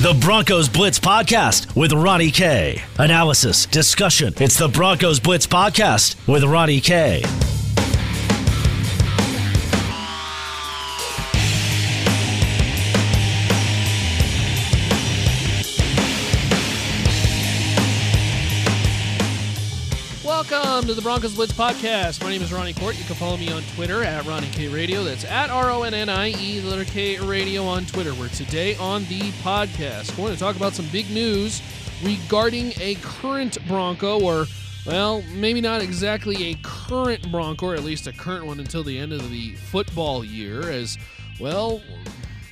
The Broncos Blitz Podcast with Ronnie K. Analysis, discussion. It's the Broncos Blitz Podcast with Ronnie K. Welcome to the Broncos Blitz podcast. My name is Ronnie Kohrs. You can follow me on Twitter at Ronnie K Radio. That's at R O N N I E, letter K Radio on Twitter. We're today on the podcast We're going to talk about some big news regarding a current Bronco, or, well, maybe not exactly a current Bronco, or at least a current one until the end of the football year, as, well,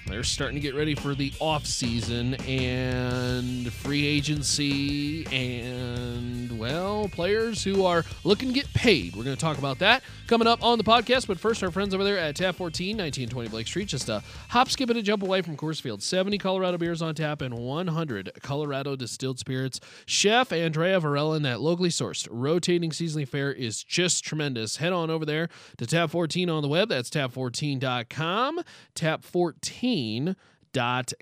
they're starting to get ready for the off season and free agency and well players who are looking to get paid. We're going to talk about that coming up on the podcast but first our friends over there at Tap 14 1920 blake street just a hop skip and a jump away from coors field. 70 colorado beers on tap and 100 colorado distilled spirits. Chef andrea varela that locally sourced rotating seasonally fare is just tremendous. Head on over there to Tap 14 on the web. That's tap14.com Tap 14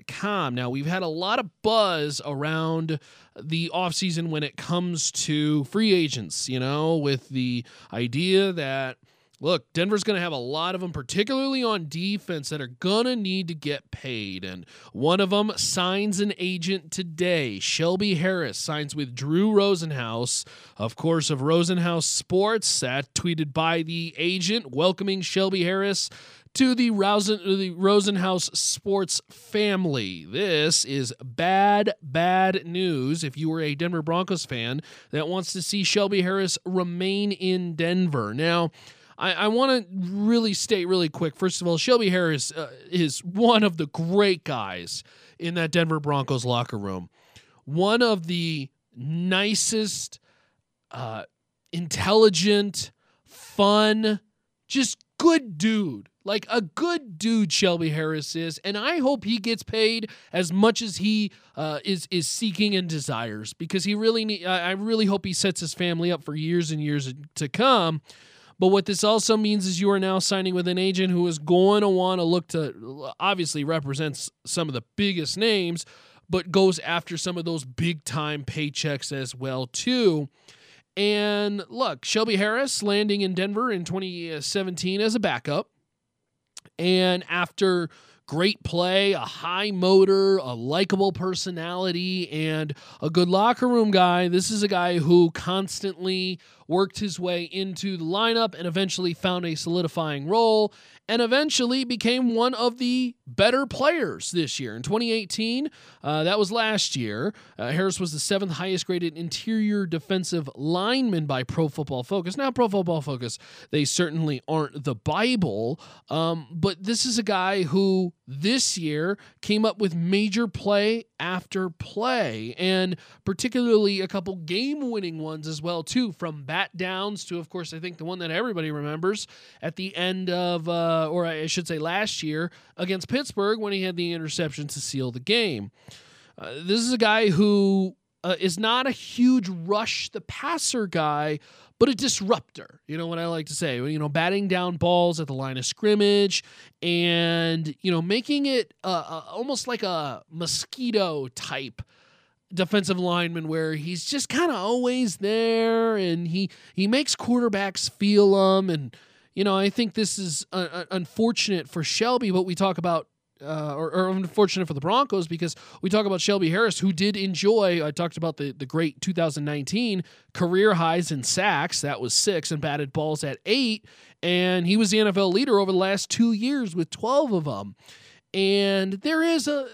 com. Now, we've had a lot of buzz around the offseason when it comes to free agents, you know, with the idea that, look, Denver's going to have a lot of them, particularly on defense, that are going to need to get paid. And one of them signs an agent today. Shelby Harris signs with Drew Rosenhaus, of course, of Rosenhaus Sports, that tweeted by the agent welcoming Shelby Harris to the, Rosen, the Rosenhaus sports family. This is bad, bad news if you were a Denver Broncos fan that wants to see Shelby Harris remain in Denver. Now, I, I want to really state really quick. First of all, Shelby Harris uh, is one of the great guys in that Denver Broncos locker room. One of the nicest, uh, intelligent, fun, just good dude like a good dude Shelby Harris is, and I hope he gets paid as much as he uh, is is seeking and desires because he really need, I really hope he sets his family up for years and years to come. But what this also means is you are now signing with an agent who is going to want to look to obviously represents some of the biggest names, but goes after some of those big time paychecks as well too. And look, Shelby Harris landing in Denver in 2017 as a backup and after great play, a high motor, a likable personality, and a good locker room guy, this is a guy who constantly worked his way into the lineup and eventually found a solidifying role and eventually became one of the better players this year. In 2018, uh, that was last year, uh, Harris was the seventh highest graded interior defensive lineman by Pro Football Focus. Now, Pro Football Focus, they certainly aren't the Bible, um, but this is a guy who this year came up with major play after play and particularly a couple game winning ones as well too from bat downs to of course i think the one that everybody remembers at the end of uh, or i should say last year against pittsburgh when he had the interception to seal the game uh, this is a guy who uh, is not a huge rush the passer guy but a disruptor. You know what I like to say? You know, batting down balls at the line of scrimmage and, you know, making it uh, uh, almost like a mosquito type defensive lineman where he's just kind of always there and he he makes quarterbacks feel them and you know I think this is uh, uh unfortunate for Shelby but we talk about uh, or, or, unfortunate for the Broncos because we talk about Shelby Harris, who did enjoy. I talked about the the great 2019 career highs in sacks. That was six, and batted balls at eight, and he was the NFL leader over the last two years with 12 of them. And there is a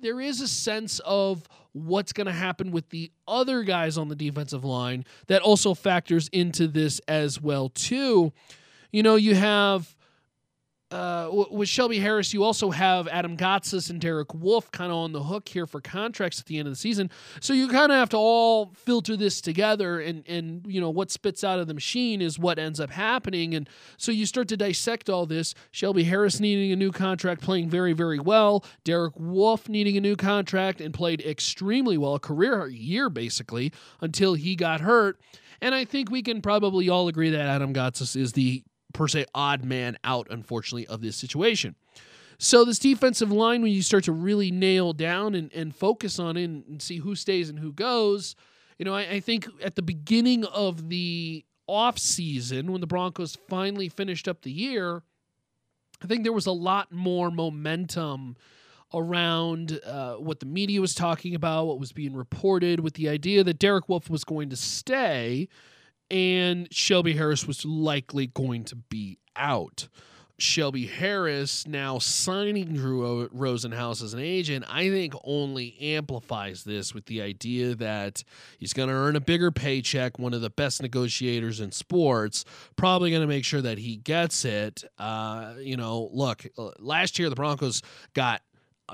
there is a sense of what's going to happen with the other guys on the defensive line that also factors into this as well too. You know, you have uh, with Shelby Harris, you also have Adam Gotsis and Derek Wolfe kind of on the hook here for contracts at the end of the season. So you kind of have to all filter this together, and and you know what spits out of the machine is what ends up happening. And so you start to dissect all this. Shelby Harris needing a new contract, playing very very well. Derek Wolfe needing a new contract and played extremely well, a career year basically until he got hurt. And I think we can probably all agree that Adam Gotsis is the per se odd man out, unfortunately, of this situation. So this defensive line, when you start to really nail down and, and focus on it and see who stays and who goes, you know, I, I think at the beginning of the off season, when the Broncos finally finished up the year, I think there was a lot more momentum around uh, what the media was talking about, what was being reported, with the idea that Derek Wolfe was going to stay and Shelby Harris was likely going to be out. Shelby Harris now signing Drew Rosenhaus as an agent, I think only amplifies this with the idea that he's going to earn a bigger paycheck, one of the best negotiators in sports, probably going to make sure that he gets it. Uh, you know, look, uh, last year the Broncos got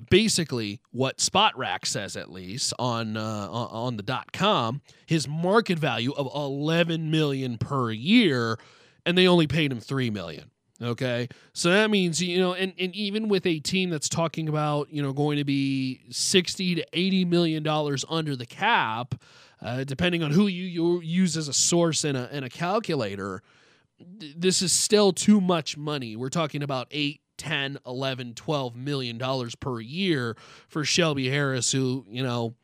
basically what Spotrac says at least on uh, on the dot com his market value of 11 million per year and they only paid him 3 million okay? So that means you know and, and even with a team that's talking about you know going to be 60 to 80 million dollars under the cap uh, depending on who you, you use as a source and a, and a calculator this is still too much money. We're talking about 8 10, 11, 12 million dollars per year for Shelby Harris, who, you know,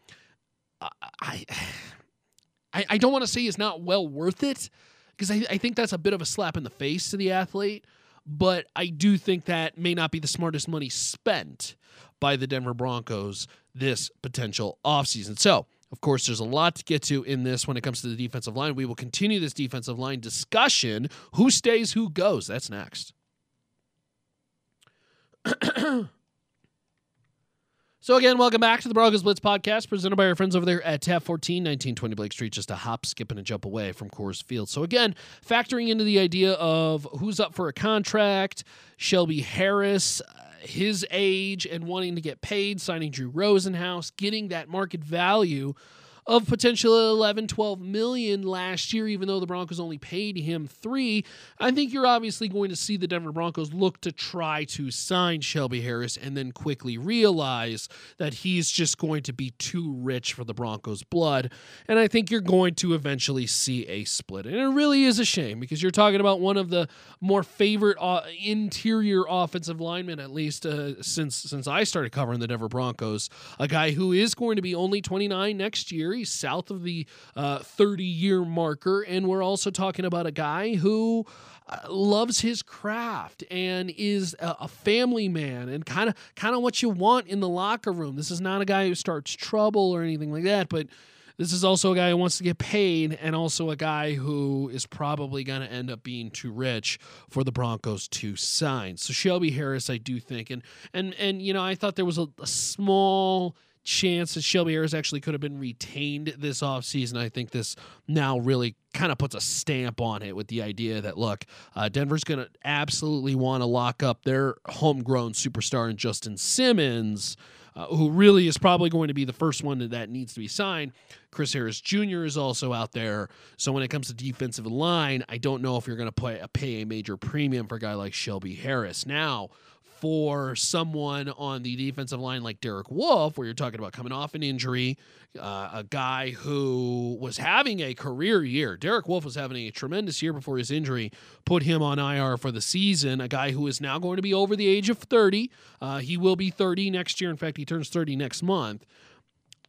I I, I don't want to say is not well worth it because I, I think that's a bit of a slap in the face to the athlete, but I do think that may not be the smartest money spent by the Denver Broncos this potential offseason. So, of course, there's a lot to get to in this when it comes to the defensive line. We will continue this defensive line discussion. Who stays, who goes? That's next. so again, welcome back to the Broncos Blitz podcast, presented by our friends over there at Tap 14, 1920 Blake Street, just a hop, skip, and a jump away from Coors Field. So again, factoring into the idea of who's up for a contract, Shelby Harris, uh, his age, and wanting to get paid, signing Drew Rosenhaus, getting that market value of potential 11, 12 million last year, even though the Broncos only paid him three. I think you're obviously going to see the Denver Broncos look to try to sign Shelby Harris and then quickly realize that he's just going to be too rich for the Broncos' blood. And I think you're going to eventually see a split. And it really is a shame because you're talking about one of the more favorite uh, interior offensive linemen, at least uh, since since I started covering the Denver Broncos, a guy who is going to be only 29 next year south of the 30 uh, year marker. And we're also talking about a guy who uh, loves his craft and is a, a family man and kind of kind of what you want in the locker room. This is not a guy who starts trouble or anything like that, but this is also a guy who wants to get paid and also a guy who is probably going to end up being too rich for the Broncos to sign. So Shelby Harris, I do think, and and and you know, I thought there was a, a small chance that Shelby Harris actually could have been retained this offseason. I think this now really kind of puts a stamp on it with the idea that, look, uh, Denver's going to absolutely want to lock up their homegrown superstar in Justin Simmons. Uh, who really is probably going to be the first one that that needs to be signed. Chris Harris Jr. is also out there. So when it comes to defensive line, I don't know if you're going to pay, pay a major premium for a guy like Shelby Harris. Now, for someone on the defensive line like Derek Wolfe, where you're talking about coming off an injury, uh, a guy who was having a career year. Derek Wolfe was having a tremendous year before his injury put him on IR for the season. A guy who is now going to be over the age of 30. Uh, he will be 30 next year. In fact, he turns 30 next month.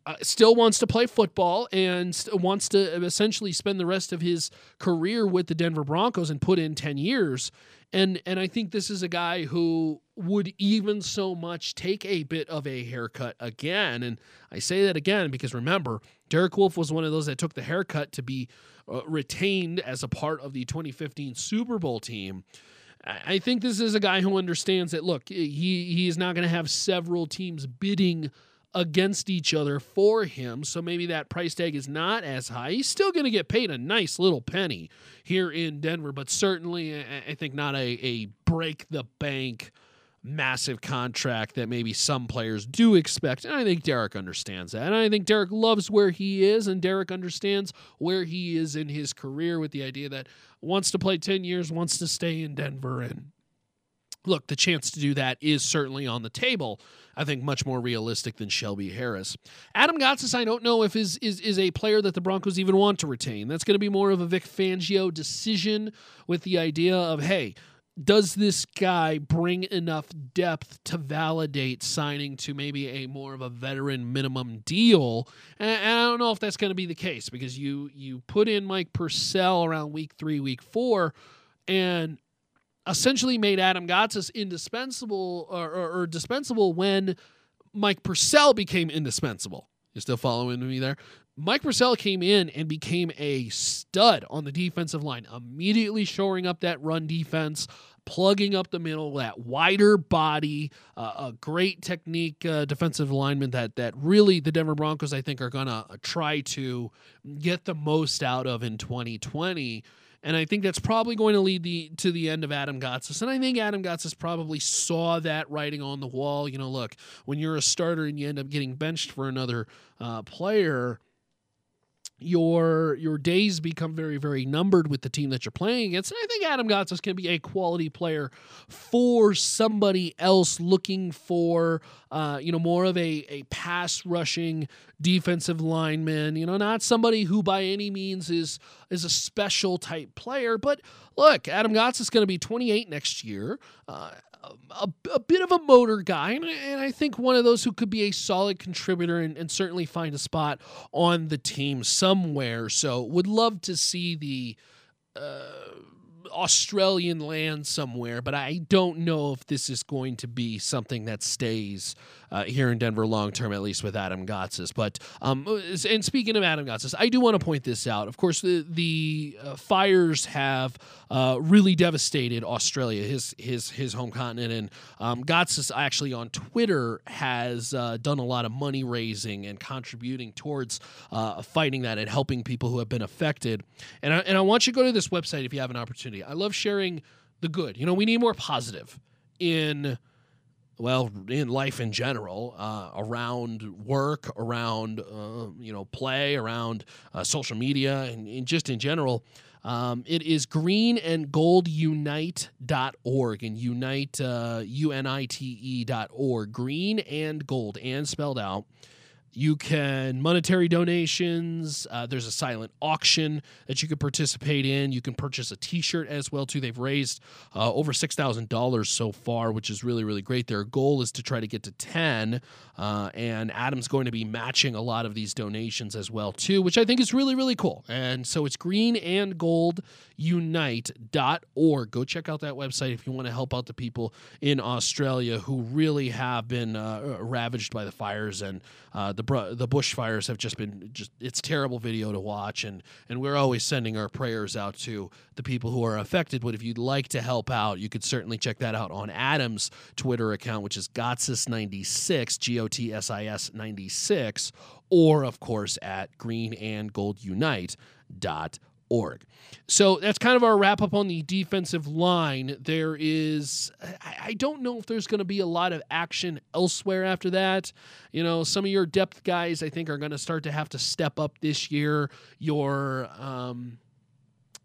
Uh, still wants to play football and wants to essentially spend the rest of his career with the Denver Broncos and put in 10 years. And and I think this is a guy who would even so much take a bit of a haircut again. And I say that again because remember, Derek Wolfe was one of those that took the haircut to be uh, retained as a part of the 2015 Super Bowl team. I think this is a guy who understands that look, he he is not going to have several teams bidding against each other for him. So maybe that price tag is not as high. He's still going to get paid a nice little penny here in Denver, but certainly I think not a, a break the bank massive contract that maybe some players do expect. And I think Derek understands that. And I think Derek loves where he is, and Derek understands where he is in his career with the idea that wants to play 10 years, wants to stay in Denver. And look, the chance to do that is certainly on the table. I think much more realistic than Shelby Harris. Adam Gotsis, I don't know if is is is a player that the Broncos even want to retain. That's going to be more of a Vic Fangio decision with the idea of hey, does this guy bring enough depth to validate signing to maybe a more of a veteran minimum deal? And, I don't know if that's going to be the case because you you put in Mike Purcell around week three, week four, and essentially made Adam Gotsis indispensable or, or, or dispensable when Mike Purcell became indispensable. You still following me there? Mike Purcell came in and became a stud on the defensive line, immediately shoring up that run defense, plugging up the middle, that wider body, uh, a great technique uh, defensive lineman that that really the Denver Broncos I think are gonna try to get the most out of in 2020. And I think that's probably going to lead the to the end of Adam Gotsis. And I think Adam Gotsis probably saw that writing on the wall. You know, look, when you're a starter and you end up getting benched for another uh, player, your your days become very very numbered with the team that you're playing against. And i think adam gotsis can be a quality player for somebody else looking for uh, you know more of a, a pass rushing defensive lineman you know not somebody who by any means is is a special type player but look adam gotsis is going to be 28 next year uh, a, a, bit of a motor guy, and, and, I think one of those who could be a solid contributor and, and, certainly find a spot on the team somewhere. So, would love to see the. Uh, Australian land somewhere, but I don't know if this is going to be something that stays uh, here in Denver long term, at least with Adam Gotsis. But um, and speaking of Adam Gotsis, I do want to point this out. Of course, the the uh, fires have uh, really devastated Australia, his his his home continent, and um, Gotsis actually on Twitter has uh, done a lot of money raising and contributing towards uh, fighting that and helping people who have been affected. And I, and I want you to go to this website if you have an opportunity. I love sharing the good. You know, we need more positive in well, in life in general, uh, around work, around uh, you know play, around uh, social media, and, and, just in general. Um, it is greenandgoldunite.org and unite, uh, dot org. Green and gold, and spelled out. You can monetary donations. Uh, there's a silent auction that you can participate in. You can purchase a T-shirt as well too. They've raised uh, over six thousand dollars so far, which is really really great. Their goal is to try to get to ten, uh, and Adam's going to be matching a lot of these donations as well too, which I think is really really cool. And so it's green and gold unite.org. Go check out that website if you want to help out the people in Australia who really have been uh, ravaged by the fires and uh, the bushfires have just been just it's terrible video to watch and and we're always sending our prayers out to the people who are affected. But if you'd like to help out, you could certainly check that out on Adam's Twitter account, which is Gotsis96, G O T S I S 96, or of course at Green org. So that's kind of our wrap up on the defensive line. There is, I don't know if there's going to be a lot of action elsewhere after that. You know, some of your depth guys, I think, are going to start to have to step up this year. Your, um,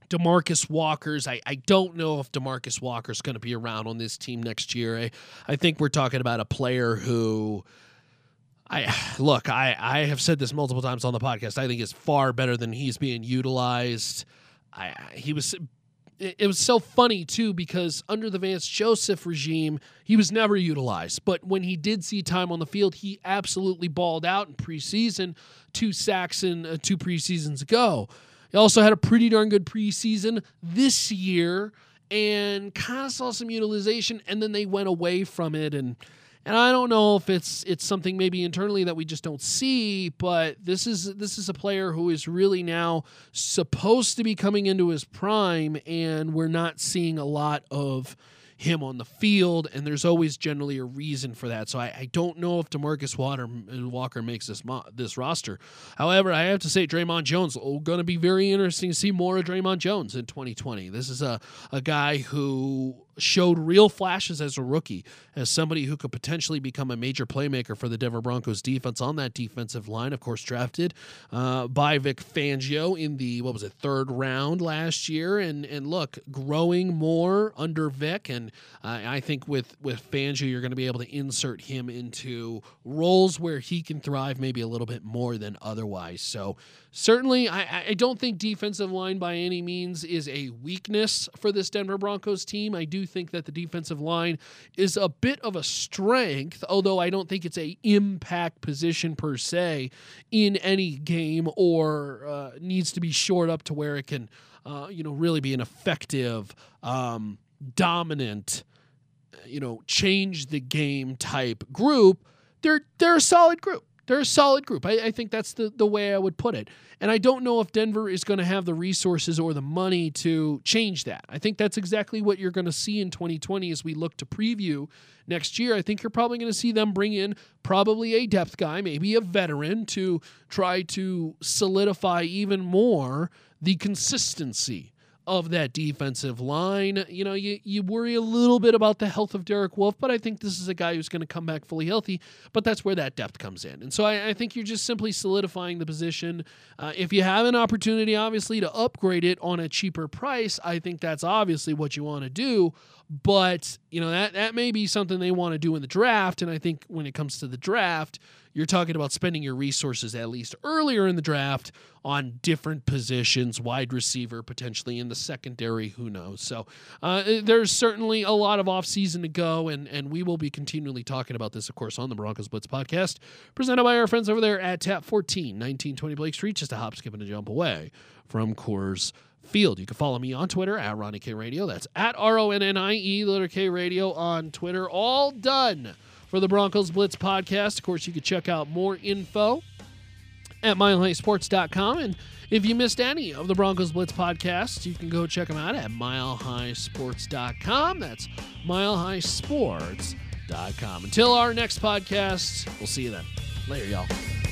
Demarcus Walker's. I, I don't know if Demarcus Walker's going to be around on this team next year. I, I think we're talking about a player who I look, I, I have said this multiple times on the podcast. I think is far better than he's being utilized. I he was it, was so funny too because under the Vance Joseph regime, he was never utilized. But when he did see time on the field, he absolutely balled out in preseason, two sacks in uh, two preseasons ago. He also had a pretty darn good preseason this year and kind of saw some utilization, and then they went away from it and and I don't know if it's it's something maybe internally that we just don't see, but this is this is a player who is really now supposed to be coming into his prime, and we're not seeing a lot of him on the field, and there's always generally a reason for that. So I, I don't know if Demarcus Water, Walker makes this mo- this roster. However, I have to say Dre'Mont Jones oh, going to be very interesting to see more of Dre'Mont Jones in 2020. This is a a guy who showed real flashes as a rookie, as somebody who could potentially become a major playmaker for the Denver Broncos defense on that defensive line. Of course, drafted uh, by Vic Fangio in the what was it third round last year, and and look, growing more under Vic, and uh, I think with with Fangio, you're going to be able to insert him into roles where he can thrive maybe a little bit more than otherwise. So certainly, I, I don't think defensive line by any means is a weakness for this Denver Broncos team. I do think that the defensive line is a bit of a strength, although I don't think it's a impact position per se in any game or uh, needs to be shored up to where it can, uh, you know, really be an effective, um, dominant, you know, change the game type group. They're they're a solid group they're a solid group. I, I, think that's the, the way I would put it. And I don't know if Denver is going to have the resources or the money to change that. I think that's exactly what you're going to see in 2020 as we look to preview next year. I think you're probably going to see them bring in probably a depth guy, maybe a veteran, to try to solidify even more the consistency of that defensive line. You know, you, you worry a little bit about the health of Derek Wolfe, but I think this is a guy who's going to come back fully healthy. But that's where that depth comes in. And so I, I think you're just simply solidifying the position. Uh, if you have an opportunity, obviously, to upgrade it on a cheaper price, I think that's obviously what you want to do. But, you know, that, that may be something they want to do in the draft. And I think when it comes to the draft, you're talking about spending your resources at least earlier in the draft on different positions, wide receiver, potentially in the secondary, who knows. So uh, there's certainly a lot of offseason to go, and, and we will be continually talking about this, of course, on the Broncos Blitz podcast, presented by our friends over there at Tap 14, 1920 Blake Street, just a hop, skip, and a jump away from Coors Field. You can follow me on Twitter at Ronnie K Radio. That's at R O N N I E, letter K Radio on Twitter. All done for the Broncos Blitz podcast. Of course, you can check out more info at milehighsports.com. And if you missed any of the Broncos Blitz podcasts, you can go check them out at milehighsports.com. That's milehighsports.com. Until our next podcast, we'll see you then. Later, y'all.